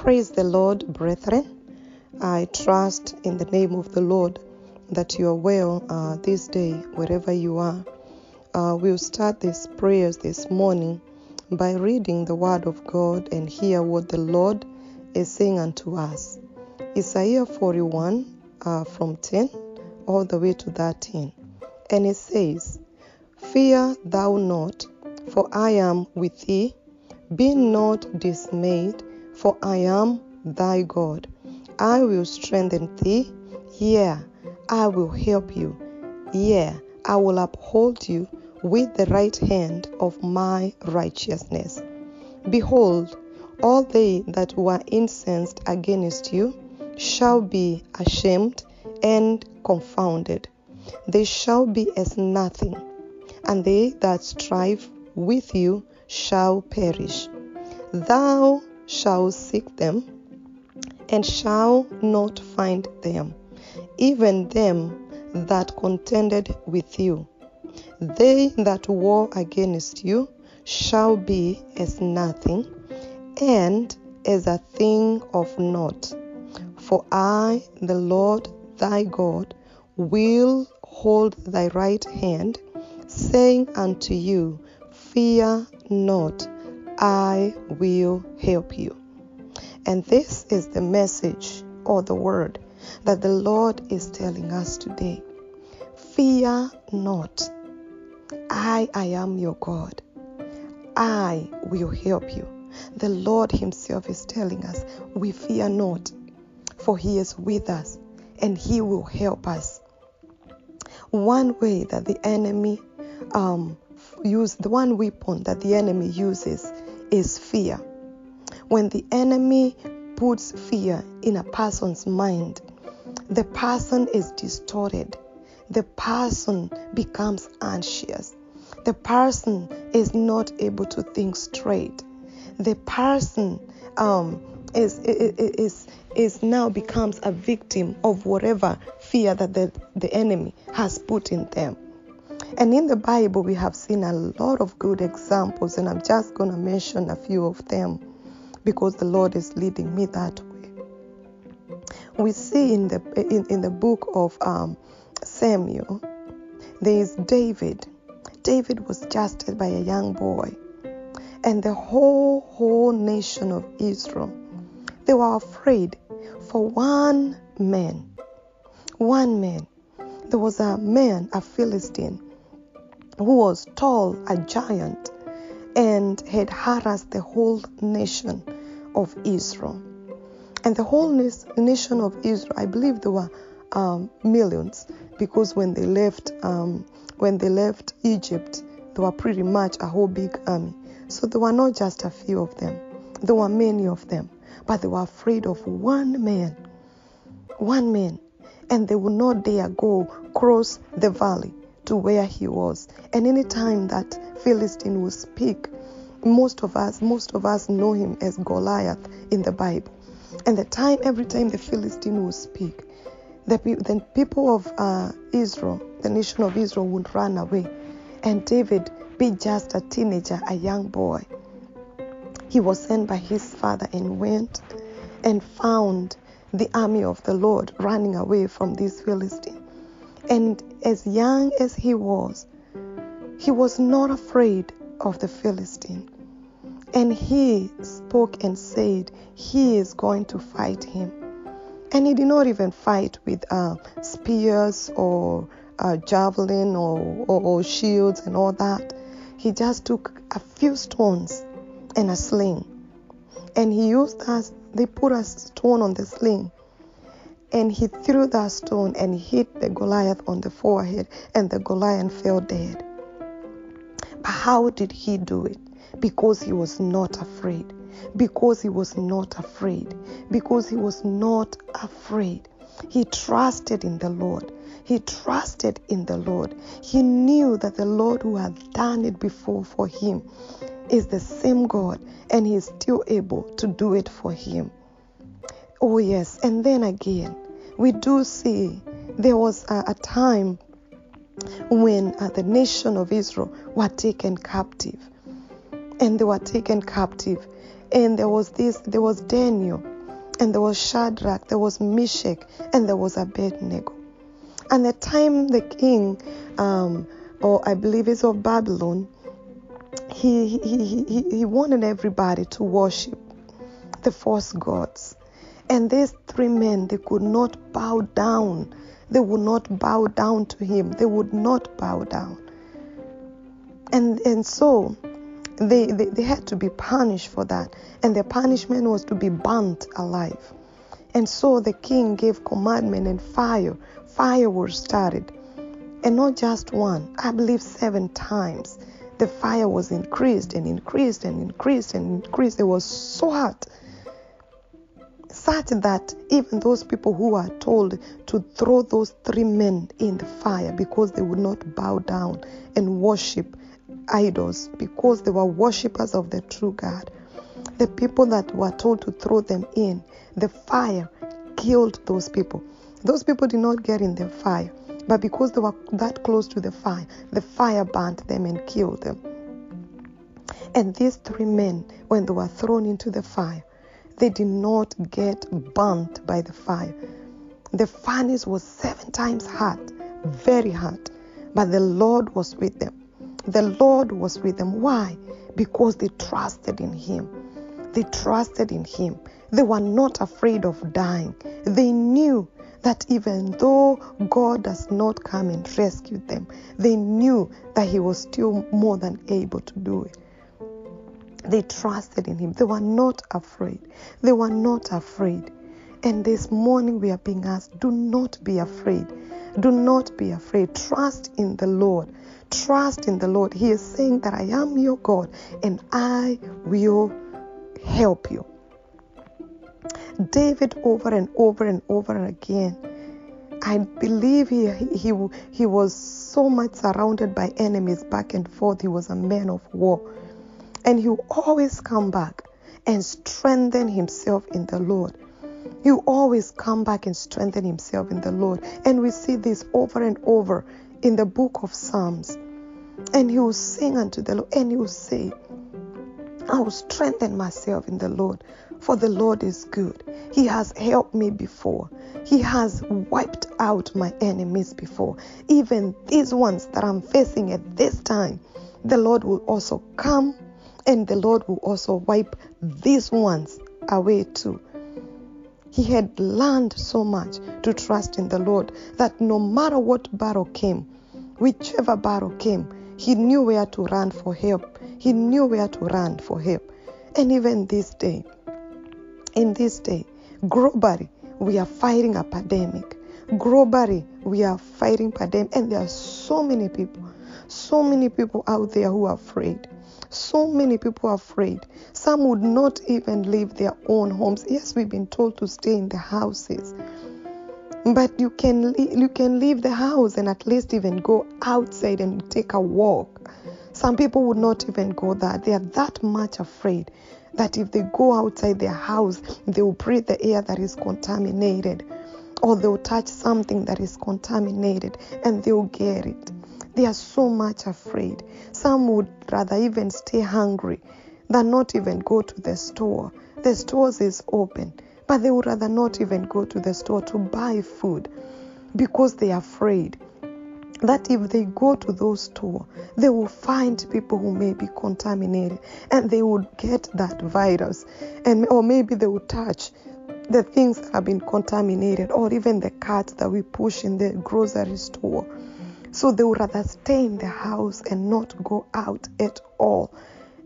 Praise the Lord, brethren. I trust in the name of the Lord that you are well uh, this day, wherever you are. Uh, we'll start these prayers this morning by reading the Word of God and hear what the Lord is saying unto us. Isaiah 41 uh, from 10 all the way to 13. And it says, Fear thou not, for I am with thee. Be not dismayed, for I am thy God. I will strengthen thee. Yea, I will help you. Yea, I will uphold you with the right hand of my righteousness. Behold, all they that were incensed against you shall be ashamed and confounded. They shall be as nothing, and they that strive with you shall perish. Thou shalt seek them, and shall not find them, even them that contended with you. They that war against you shall be as nothing, and as a thing of naught. For I, the Lord thy God, will hold thy right hand, saying unto you, Fear not, I will help you. And this is the message or the word that the Lord is telling us today. Fear not. I, I am your God. I will help you. The Lord Himself is telling us, We fear not, for He is with us and He will help us. One way that the enemy um, the one weapon that the enemy uses is fear. When the enemy puts fear in a person's mind, the person is distorted. The person becomes anxious. The person is not able to think straight. The person um, is, is, is now becomes a victim of whatever fear that the, the enemy has put in them. And in the Bible, we have seen a lot of good examples, and I'm just going to mention a few of them because the Lord is leading me that way. We see in the in, in the book of um, Samuel, there is David. David was just by a young boy, and the whole whole nation of Israel, they were afraid for one man. One man. There was a man, a Philistine, who was tall, a giant, and had harassed the whole nation of Israel. And the whole nation of Israel, I believe there were um, millions, because when they left, um, when they left Egypt, there were pretty much a whole big army. So there were not just a few of them; there were many of them. But they were afraid of one man, one man, and they would not dare go cross the valley to where he was. And any time that Philistine would speak, most of us, most of us know him as Goliath in the Bible. And the time, every time the Philistine would speak, the, the people of uh, Israel, the nation of Israel, would run away. And David, be just a teenager, a young boy, he was sent by his father and went and found the army of the Lord running away from this Philistine. And as young as he was, he was not afraid of the Philistine. And he spoke and said, He is going to fight him. And he did not even fight with uh, spears or uh, javelin or, or, or shields and all that. He just took a few stones and a sling. And he used that, they put a stone on the sling. And he threw that stone and hit the Goliath on the forehead, and the Goliath fell dead. But how did he do it? Because he was not afraid. Because he was not afraid. Because he was not afraid. He trusted in the Lord. He trusted in the Lord. He knew that the Lord who had done it before for him is the same God and he is still able to do it for him. Oh, yes. And then again, we do see there was a, a time when uh, the nation of Israel were taken captive. And they were taken captive. And there was this, there was Daniel. and there was Shadrach, there was Meshach, and there was Abednego. And the time the king, um, or I believe it's of Babylon, he, he, he, he wanted everybody to worship the false gods. And these three men, they could not bow down. They would not bow down to him. They would not bow down. And, and so they, they, they had to be punished for that. And their punishment was to be burnt alive. And so the king gave commandment and fire. Fire was started. And not just one, I believe seven times. The fire was increased and increased and increased and increased. It was so hot such that even those people who were told to throw those three men in the fire because they would not bow down and worship idols because they were worshippers of the true God. The people that were told to throw them in the fire killed those people. Those people did not get in the fire, but because they were that close to the fire, the fire burnt them and killed them. And these three men, when they were thrown into the fire, they did not get burnt by the fire. The furnace was seven times hot, very hot, but the Lord was with them. The Lord was with them. Why? Because they trusted in Him. They trusted in Him. They were not afraid of dying. They knew that even though God does not come and rescue them, they knew that He was still more than able to do it. They trusted in Him. They were not afraid. They were not afraid. And this morning we are being asked do not be afraid. Do not be afraid. Trust in the Lord. Trust in the Lord. He is saying that I am your God and I will help you. David, over and over and over and again, I believe he, he, he was so much surrounded by enemies back and forth. He was a man of war. And he will always come back and strengthen himself in the Lord. He will always come back and strengthen himself in the Lord. And we see this over and over in the book of Psalms. And he will sing unto the Lord and he will say, I will strengthen myself in the Lord, for the Lord is good. He has helped me before. He has wiped out my enemies before. Even these ones that I'm facing at this time, the Lord will also come and the Lord will also wipe these ones away too. He had learned so much to trust in the Lord that no matter what battle came, whichever battle came, he knew where to run for help. He knew where to run for help. And even this day, in this day, globally, we are fighting a pandemic. Globally, we are fighting pandemic, and there are so many people, so many people out there who are afraid. So many people are afraid. Some would not even leave their own homes. Yes, we've been told to stay in the houses. But you can you can leave the house and at least even go outside and take a walk. Some people would not even go there. They are that much afraid that if they go outside their house, they will breathe the air that is contaminated or they'll touch something that is contaminated and they'll get it. They are so much afraid. Some would rather even stay hungry than not even go to the store. The stores is open, but they would rather not even go to the store to buy food because they are afraid that if they go to those stores, they will find people who may be contaminated and they would get that virus and or maybe they will touch the things that have been contaminated or even the carts that we push in the grocery store so they would rather stay in the house and not go out at all.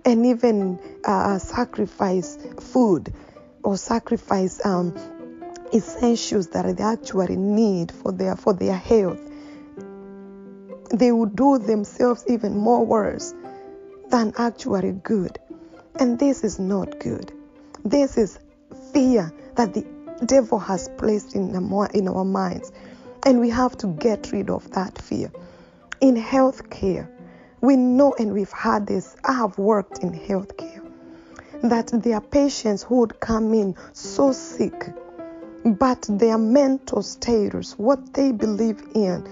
And even uh, sacrifice food or sacrifice um, essentials that they actually need for their for their health. They would do themselves even more worse than actually good. And this is not good. This is fear that the devil has placed in, the, in our minds and we have to get rid of that fear. In healthcare, we know and we've had this. I have worked in healthcare that there are patients who would come in so sick, but their mental status, what they believe in,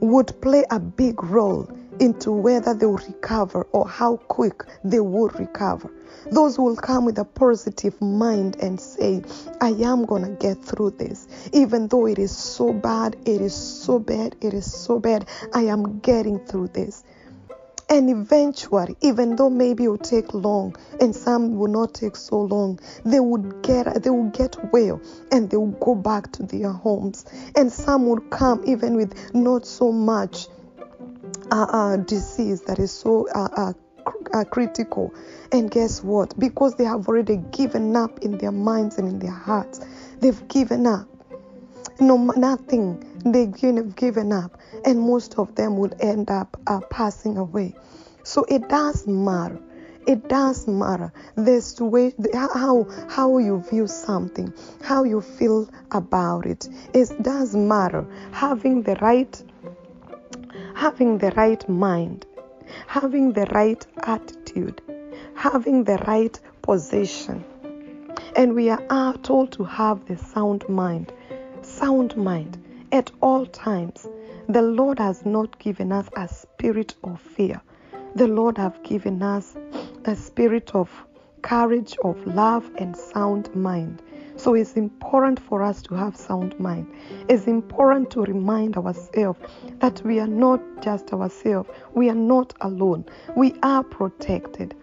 would play a big role into whether they will recover or how quick they will recover. Those will come with a positive mind and say, I am going to get through this. Even though it is so bad, it is so bad, it is so bad, I am getting through this. And eventually, even though maybe it will take long and some will not take so long, they would get they will get well and they will go back to their homes. And some will come even with not so much uh, disease that is so critical. And guess what? Because they have already given up in their minds and in their hearts, they've given up. No, nothing. They've given up, and most of them will end up uh, passing away. So it does matter. It does matter. There's way how how you view something, how you feel about it. It does matter. Having the right having the right mind having the right attitude, having the right position. And we are told to have the sound mind. Sound mind at all times. The Lord has not given us a spirit of fear. The Lord has given us a spirit of courage, of love, and sound mind. So it's important for us to have sound mind. It's important to remind ourselves that we are not just ourselves. We are not alone. We are protected.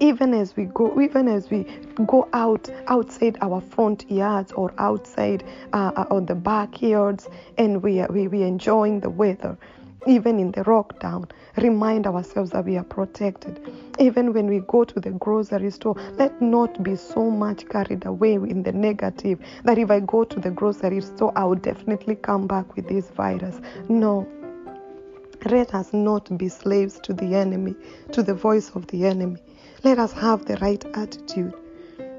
Even as we go, even as we go out outside our front yards or outside uh, uh on the backyards, and we are we, we enjoying the weather, even in the lockdown, remind ourselves that we are protected. Even when we go to the grocery store, let not be so much carried away in the negative that if I go to the grocery store, I will definitely come back with this virus. No. Let us not be slaves to the enemy, to the voice of the enemy. Let us have the right attitude.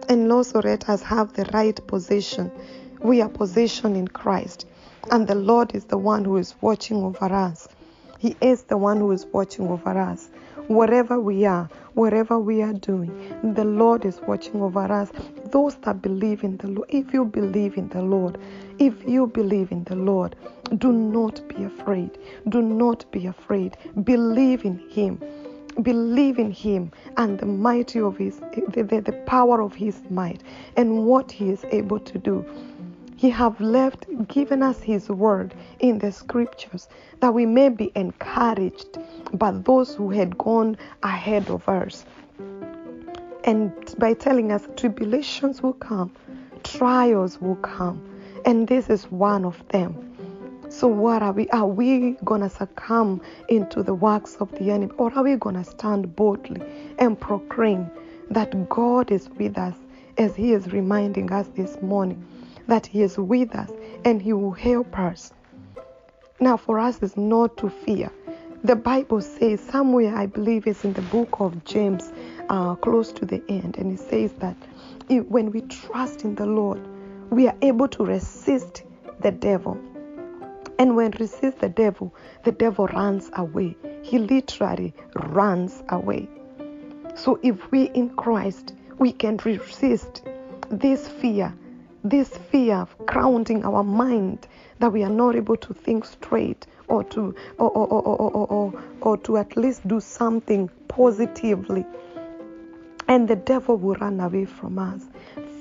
And also let us have the right position. We are positioned in Christ and the Lord is the one who is watching over us. He is the one who is watching over us. Wherever we are, wherever we are doing, the Lord is watching over us. Those that believe in the Lord, if you believe in the Lord, if you believe in the Lord, do not be afraid. Do not be afraid. Believe in Him. Believe in Him and the mighty of His, the, the, the power of His might and what He is able to do. He have left, given us His word in the scriptures that we may be encouraged by those who had gone ahead of us. And by telling us tribulations will come, trials will come, and this is one of them. So what are we? Are we gonna succumb into the works of the enemy, or are we gonna stand boldly and proclaim that God is with us, as He is reminding us this morning? That He is with us and He will help us. Now, for us is not to fear. The Bible says somewhere, I believe it's in the book of James, uh, close to the end, and it says that when we trust in the Lord, we are able to resist the devil. And when resist the devil, the devil runs away. He literally runs away. So if we in Christ, we can resist this fear this fear crowding our mind that we are not able to think straight or to or, or, or, or, or, or to at least do something positively. And the devil will run away from us.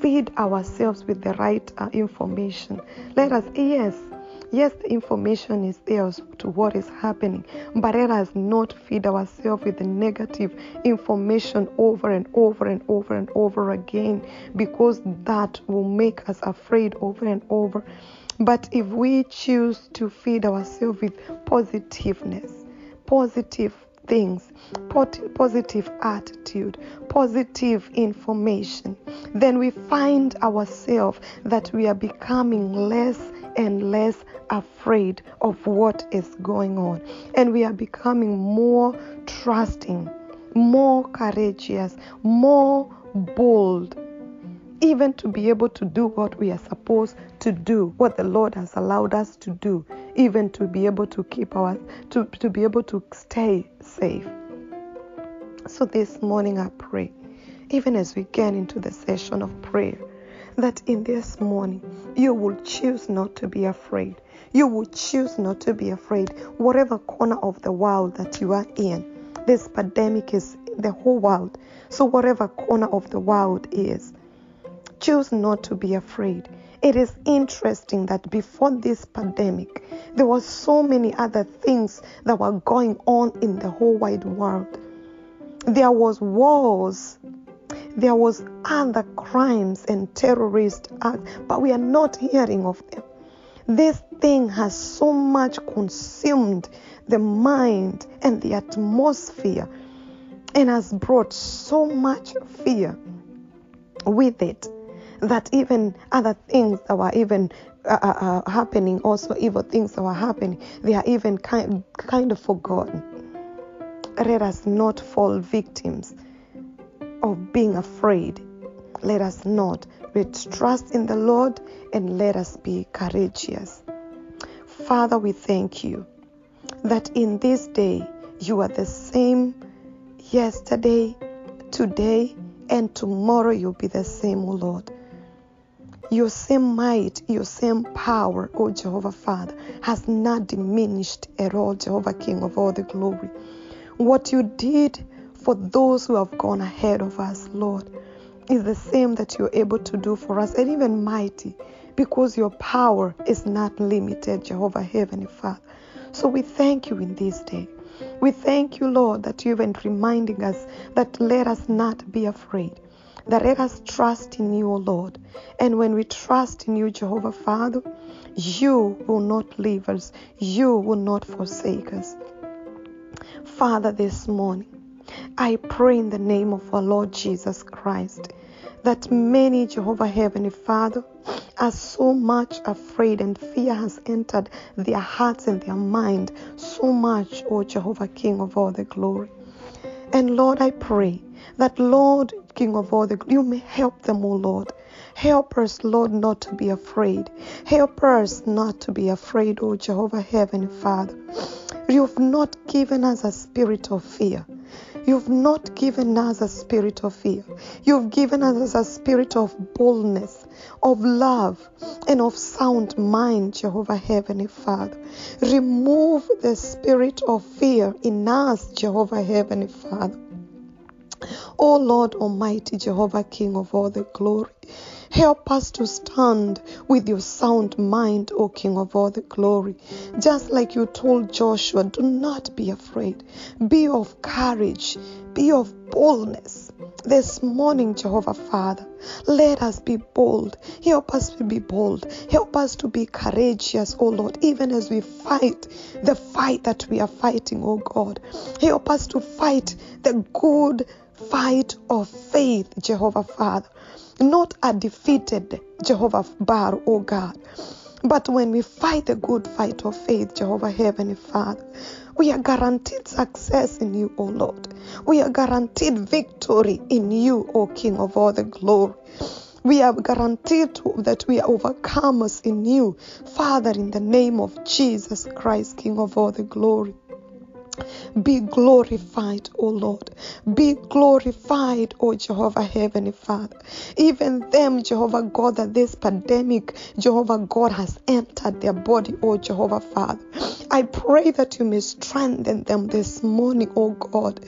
Feed ourselves with the right uh, information. Let us yes Yes, the information is there as to what is happening, but let us not feed ourselves with the negative information over and over and over and over again because that will make us afraid over and over. But if we choose to feed ourselves with positiveness, positive things, positive attitude, positive information, then we find ourselves that we are becoming less and less afraid of what is going on. And we are becoming more trusting, more courageous, more bold, even to be able to do what we are supposed to do, what the Lord has allowed us to do, even to be able to keep our, to, to be able to stay safe. So this morning I pray, even as we get into the session of prayer, that in this morning you will choose not to be afraid. You will choose not to be afraid. Whatever corner of the world that you are in, this pandemic is the whole world. So, whatever corner of the world is, choose not to be afraid. It is interesting that before this pandemic, there were so many other things that were going on in the whole wide world. There was wars, there was other crimes and terrorist acts, but we are not hearing of them. This thing has so much consumed the mind and the atmosphere and has brought so much fear with it that even other things that were even uh, uh, uh, happening, also evil things that were happening, they are even kind, kind of forgotten. Let us not fall victims of being afraid. Let us not. Let's trust in the Lord and let us be courageous. Father, we thank you that in this day you are the same yesterday, today, and tomorrow you'll be the same, O Lord. Your same might, your same power, O Jehovah Father, has not diminished at all, Jehovah King of all the glory. What you did for those who have gone ahead of us, Lord, is the same that you're able to do for us, and even mighty, because your power is not limited, Jehovah Heavenly Father. So we thank you in this day. We thank you, Lord, that you've been reminding us that let us not be afraid that let us trust in you, O Lord. And when we trust in you, Jehovah Father, you will not leave us, you will not forsake us. Father, this morning, I pray in the name of our Lord Jesus Christ that many, Jehovah Heavenly Father, are so much afraid and fear has entered their hearts and their mind so much, O Jehovah King of all the glory. And Lord, I pray that, Lord, King of all the you may help them, O Lord. Help us, Lord, not to be afraid. Help us not to be afraid, O Jehovah Heavenly Father. You've not given us a spirit of fear. You've not given us a spirit of fear. You've given us a spirit of boldness, of love, and of sound mind, Jehovah Heavenly Father. Remove the spirit of fear in us, Jehovah Heavenly Father. O Lord Almighty, Jehovah King of all the glory, help us to stand with your sound mind, O King of all the glory. Just like you told Joshua, do not be afraid. Be of courage, be of boldness. This morning, Jehovah Father, let us be bold. Help us to be bold. Help us to be courageous, O Lord, even as we fight the fight that we are fighting, O God. Help us to fight the good fight of faith, Jehovah Father, not a defeated Jehovah Bar, oh God. But when we fight the good fight of faith, Jehovah Heavenly Father, we are guaranteed success in you, O Lord. We are guaranteed victory in you, O King of all the glory. We are guaranteed that we are overcomers in you, Father, in the name of Jesus Christ, King of all the glory. Be glorified, O Lord. Be glorified, O Jehovah Heavenly Father. Even them, Jehovah God, that this pandemic, Jehovah God, has entered their body, O Jehovah Father. I pray that you may strengthen them this morning, O God.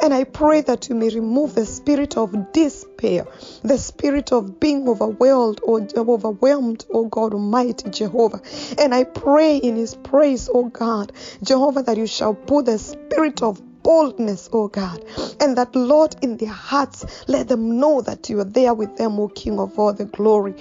And I pray that you may remove the spirit of despair, the spirit of being overwhelmed or overwhelmed, O God Almighty Jehovah. And I pray in his praise, O God, Jehovah, that you shall put the spirit of boldness, oh God. And that, Lord, in their hearts, let them know that you are there with them, O King of all the glory.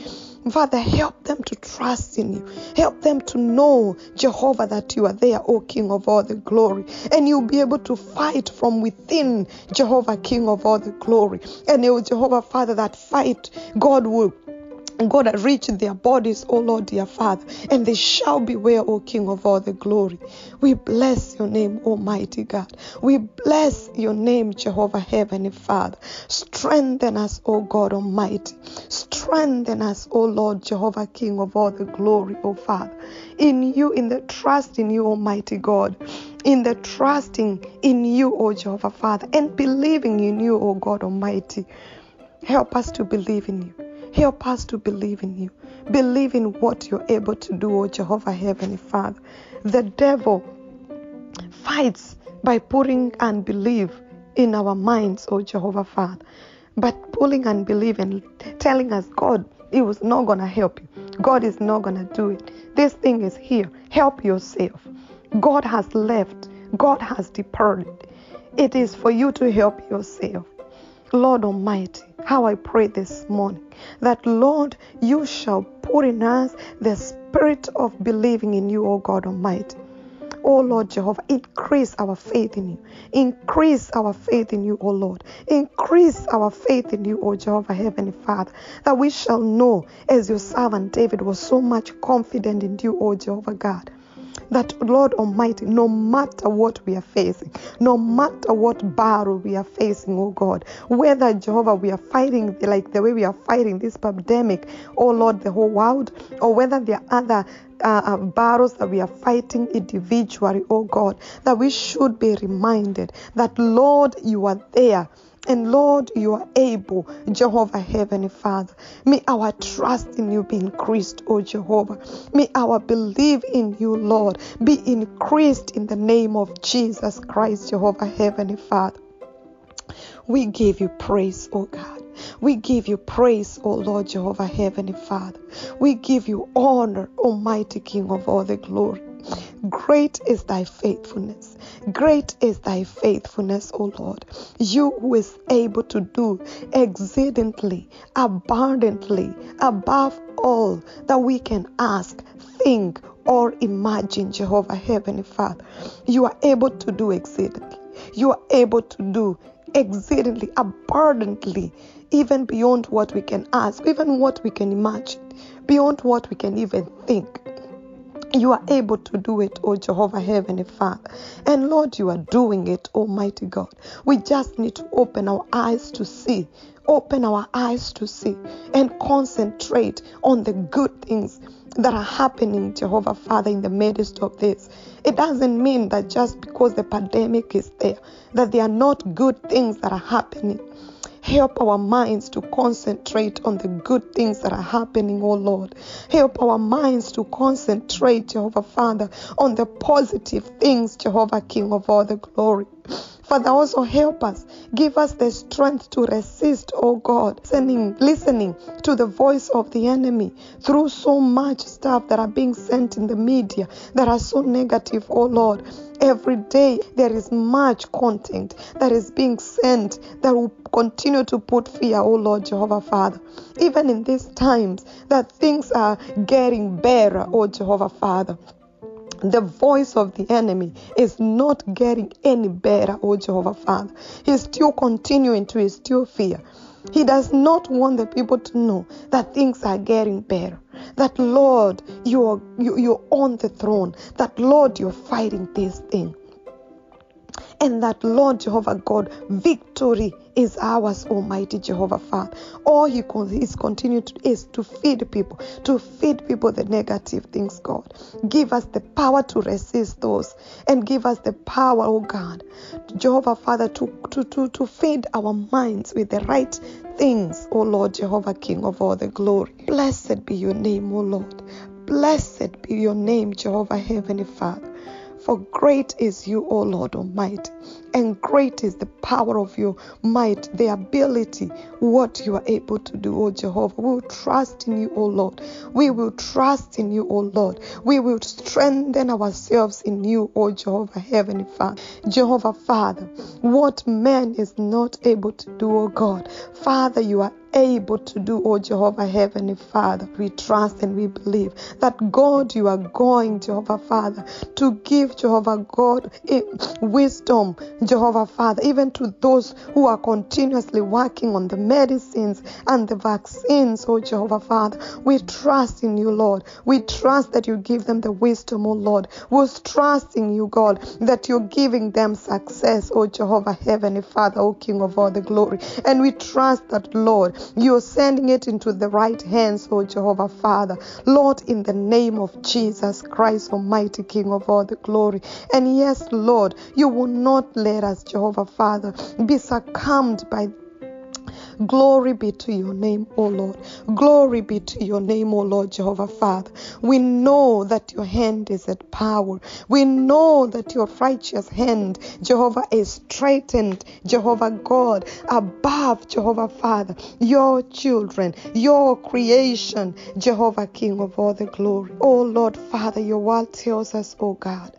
Father, help them to trust in you. Help them to know, Jehovah, that you are there, O King of all the glory. And you'll be able to fight from within, Jehovah, King of all the glory. And you, Jehovah, Father, that fight, God will God, reach their bodies, O Lord, dear Father, and they shall be well, O King of all the glory. We bless your name, Almighty God. We bless your name, Jehovah Heavenly Father. Strengthen us, O God Almighty. Strengthen us, O Lord, Jehovah King of all the glory, O Father. In you, in the trust in you, Almighty God in the trusting in you, O Jehovah Father, and believing in you, O God Almighty. Help us to believe in you. Help us to believe in you. Believe in what you're able to do, O Jehovah Heavenly Father. The devil fights by putting unbelief in our minds, O Jehovah Father. But pulling unbelief and telling us, God, it was not going to help you. God is not going to do it. This thing is here. Help yourself. God has left. God has departed. It is for you to help yourself. Lord Almighty, how I pray this morning that, Lord, you shall put in us the spirit of believing in you, O God Almighty. O Lord Jehovah, increase our faith in you. Increase our faith in you, O Lord. Increase our faith in you, O Jehovah, Heavenly Father, that we shall know, as your servant David was so much confident in you, O Jehovah God that Lord Almighty, no matter what we are facing, no matter what battle we are facing, oh God, whether Jehovah we are fighting like the way we are fighting this pandemic, oh Lord, the whole world, or whether there are other uh, uh, battles that we are fighting individually, oh God, that we should be reminded that Lord, you are there and Lord, you are able, Jehovah Heavenly Father. May our trust in you be increased, O Jehovah. May our belief in you, Lord, be increased in the name of Jesus Christ, Jehovah Heavenly Father. We give you praise, O God. We give you praise, O Lord Jehovah Heavenly Father. We give you honor, Almighty King of all the glory. Great is thy faithfulness. Great is thy faithfulness, O Lord. You who is able to do exceedingly, abundantly, above all that we can ask, think, or imagine, Jehovah Heavenly Father. You are able to do exceedingly. You are able to do exceedingly, abundantly, even beyond what we can ask, even what we can imagine, beyond what we can even think. You are able to do it, oh Jehovah Heavenly Father. And Lord, you are doing it, Almighty God. We just need to open our eyes to see, open our eyes to see, and concentrate on the good things that are happening, Jehovah Father, in the midst of this. It doesn't mean that just because the pandemic is there, that there are not good things that are happening. Help our minds to concentrate on the good things that are happening, oh Lord. Help our minds to concentrate, Jehovah Father, on the positive things, Jehovah King of all the glory. Father, also help us. Give us the strength to resist, oh God, listening, listening to the voice of the enemy through so much stuff that are being sent in the media that are so negative, oh Lord. Every day there is much content that is being sent that will continue to put fear, oh Lord Jehovah Father. Even in these times that things are getting better, oh Jehovah Father the voice of the enemy is not getting any better, oh Jehovah Father. He's still continuing to instill fear. He does not want the people to know that things are getting better. That Lord, you're you, are you are on the throne. That Lord, you're fighting this thing and that Lord Jehovah God, victory is ours, Almighty Jehovah Father. All He is continuing to is to feed people, to feed people the negative things, God. Give us the power to resist those and give us the power, oh God, Jehovah Father, to, to, to, to feed our minds with the right things, oh Lord Jehovah King of all the glory. Blessed be your name, oh Lord. Blessed be your name, Jehovah Heavenly Father. For great is you, O Lord Almighty, and great is the power of your might, the ability, what you are able to do, O Jehovah. We will trust in you, O Lord. We will trust in you, O Lord. We will strengthen ourselves in you, O Jehovah, Heavenly Father. Jehovah, Father, what man is not able to do, O God, Father, you are able to do, oh Jehovah Heavenly Father. We trust and we believe that God, you are going, Jehovah Father, to give Jehovah God wisdom, Jehovah Father, even to those who are continuously working on the medicines and the vaccines, oh Jehovah Father. We trust in you, Lord. We trust that you give them the wisdom, oh Lord. We trust in you, God, that you're giving them success, oh Jehovah Heavenly Father, oh King of all the glory. And we trust that, Lord, you're sending it into the right hands, oh Jehovah Father. Lord, in the name of Jesus Christ, Almighty King of all the glory. And yes, Lord, you will not let us, Jehovah Father, be succumbed by Glory be to your name, O Lord. Glory be to your name, O Lord Jehovah Father. We know that your hand is at power. We know that your righteous hand, Jehovah, is straightened, Jehovah God, above Jehovah Father, your children, your creation, Jehovah King of all the glory. O Lord Father, your word tells us, O God,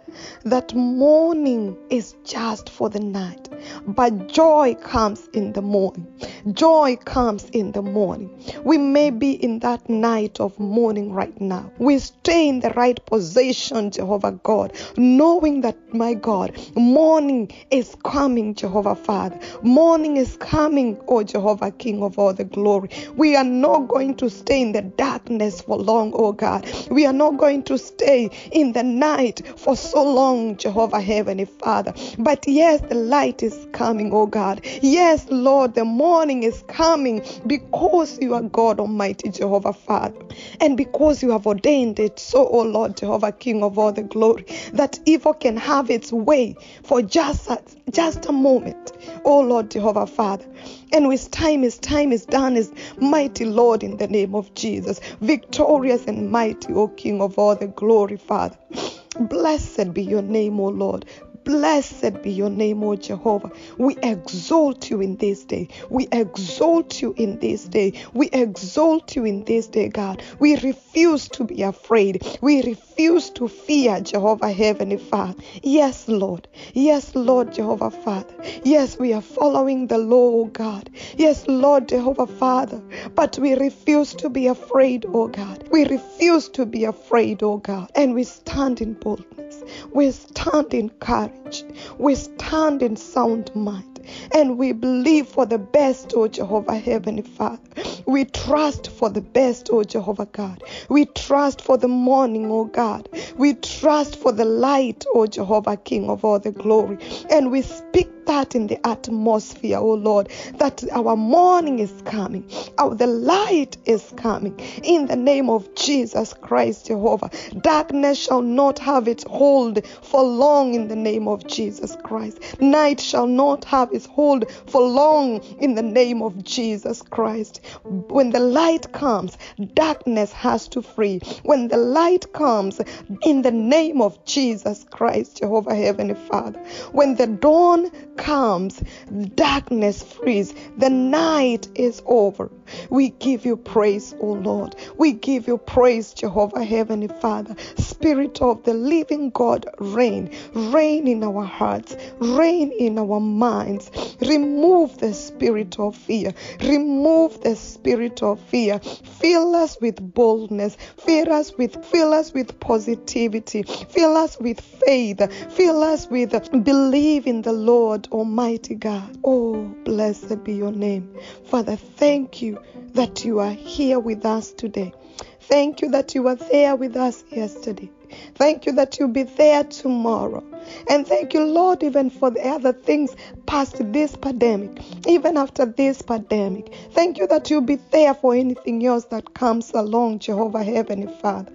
that mourning is just for the night, but joy comes in the morning. Joy comes in the morning. We may be in that night of mourning right now. We stay in the right position, Jehovah God, knowing that, my God, morning is coming, Jehovah Father. Morning is coming, oh Jehovah King of all the glory. We are not going to stay in the darkness for long, oh God. We are not going to stay in the night for so Oh, long, Jehovah Heavenly Father. But yes, the light is coming, oh God. Yes, Lord, the morning is coming because you are God Almighty, Jehovah Father. And because you have ordained it so, oh Lord, Jehovah King of all the glory, that evil can have its way for just a, just a moment, oh Lord, Jehovah Father. And with time is time is done is mighty Lord in the name of Jesus, victorious and mighty, O King of all the glory, Father. Blessed be your name, O Lord. Blessed be your name, O Jehovah. We exalt you in this day. We exalt you in this day. We exalt you in this day, God. We refuse to be afraid. We refuse to fear, Jehovah Heavenly Father. Yes, Lord. Yes, Lord, Jehovah Father. Yes, we are following the law, O God. Yes, Lord, Jehovah Father. But we refuse to be afraid, O God. We refuse to be afraid, O God. And we stand in boldness. We stand in courage. We stand in sound mind. And we believe for the best, O Jehovah Heavenly Father. We trust for the best, O Jehovah God. We trust for the morning, O God. We trust for the light, O Jehovah King of all the glory. And we speak that in the atmosphere, O Lord, that our morning is coming. Our, the light is coming. In the name of Jesus Christ, Jehovah. Darkness shall not have its hold for long in the name of Jesus Christ. Night shall not have its hold for long in the name of Jesus Christ. When the light comes, darkness has to flee. When the light comes, in the name of Jesus Christ, Jehovah Heavenly Father. When the dawn comes, darkness frees. The night is over. We give you praise, O Lord. We give you praise, Jehovah Heavenly Father. Spirit of the living God, reign. Reign in our hearts. Reign in our minds. Remove the spirit of fear. Remove the spirit of fear. Fill us with boldness. Fill us with fill us with positivity. Fill us with faith. Fill us with believe in the Lord Almighty God. Oh, blessed be your name. Father, thank you that you are here with us today. Thank you that you were there with us yesterday. Thank you that you'll be there tomorrow. And thank you, Lord, even for the other things past this pandemic, even after this pandemic. Thank you that you'll be there for anything else that comes along, Jehovah Heavenly Father.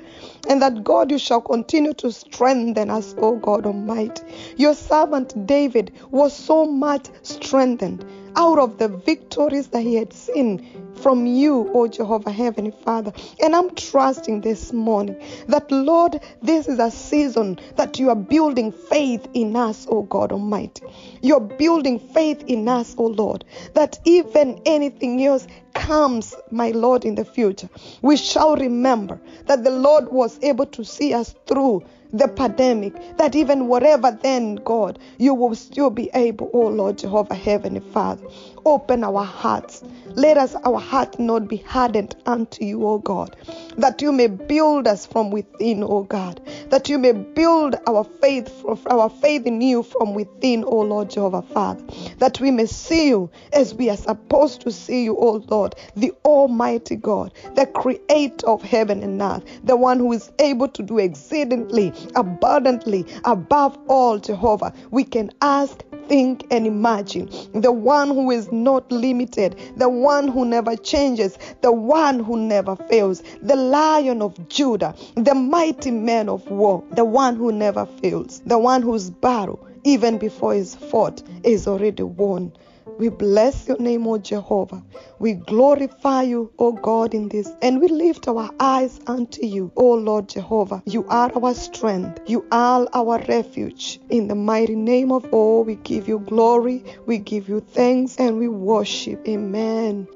And that, God, you shall continue to strengthen us, O God Almighty. Your servant David was so much strengthened out of the victories that he had seen from you, O Jehovah Heavenly Father. And I'm trusting this morning that, Lord, this is a season that you are building faith in us, O God Almighty. You're building faith in us, O Lord, that even anything else comes, my Lord, in the future, we shall remember that the Lord was able to see us through the pandemic, that even whatever then, God, you will still be able, oh Lord Jehovah, Heavenly Father. Open our hearts. Let us, our heart not be hardened unto you, O God, that you may build us from within, O God, that you may build our faith, our faith in you from within, O Lord Jehovah, Father, that we may see you as we are supposed to see you, O Lord, the Almighty God, the creator of heaven and earth, the one who is able to do exceedingly, abundantly, above all, Jehovah. We can ask, think, and imagine. The one who is not limited, the one who never changes, the one who never fails, the lion of Judah, the mighty man of war, the one who never fails, the one whose battle, even before is fought, is already won. We bless your name, O Jehovah. We glorify you, O God, in this, and we lift our eyes unto you, O Lord Jehovah. You are our strength. You are our refuge. In the mighty name of all, we give you glory, we give you thanks, and we worship. Amen.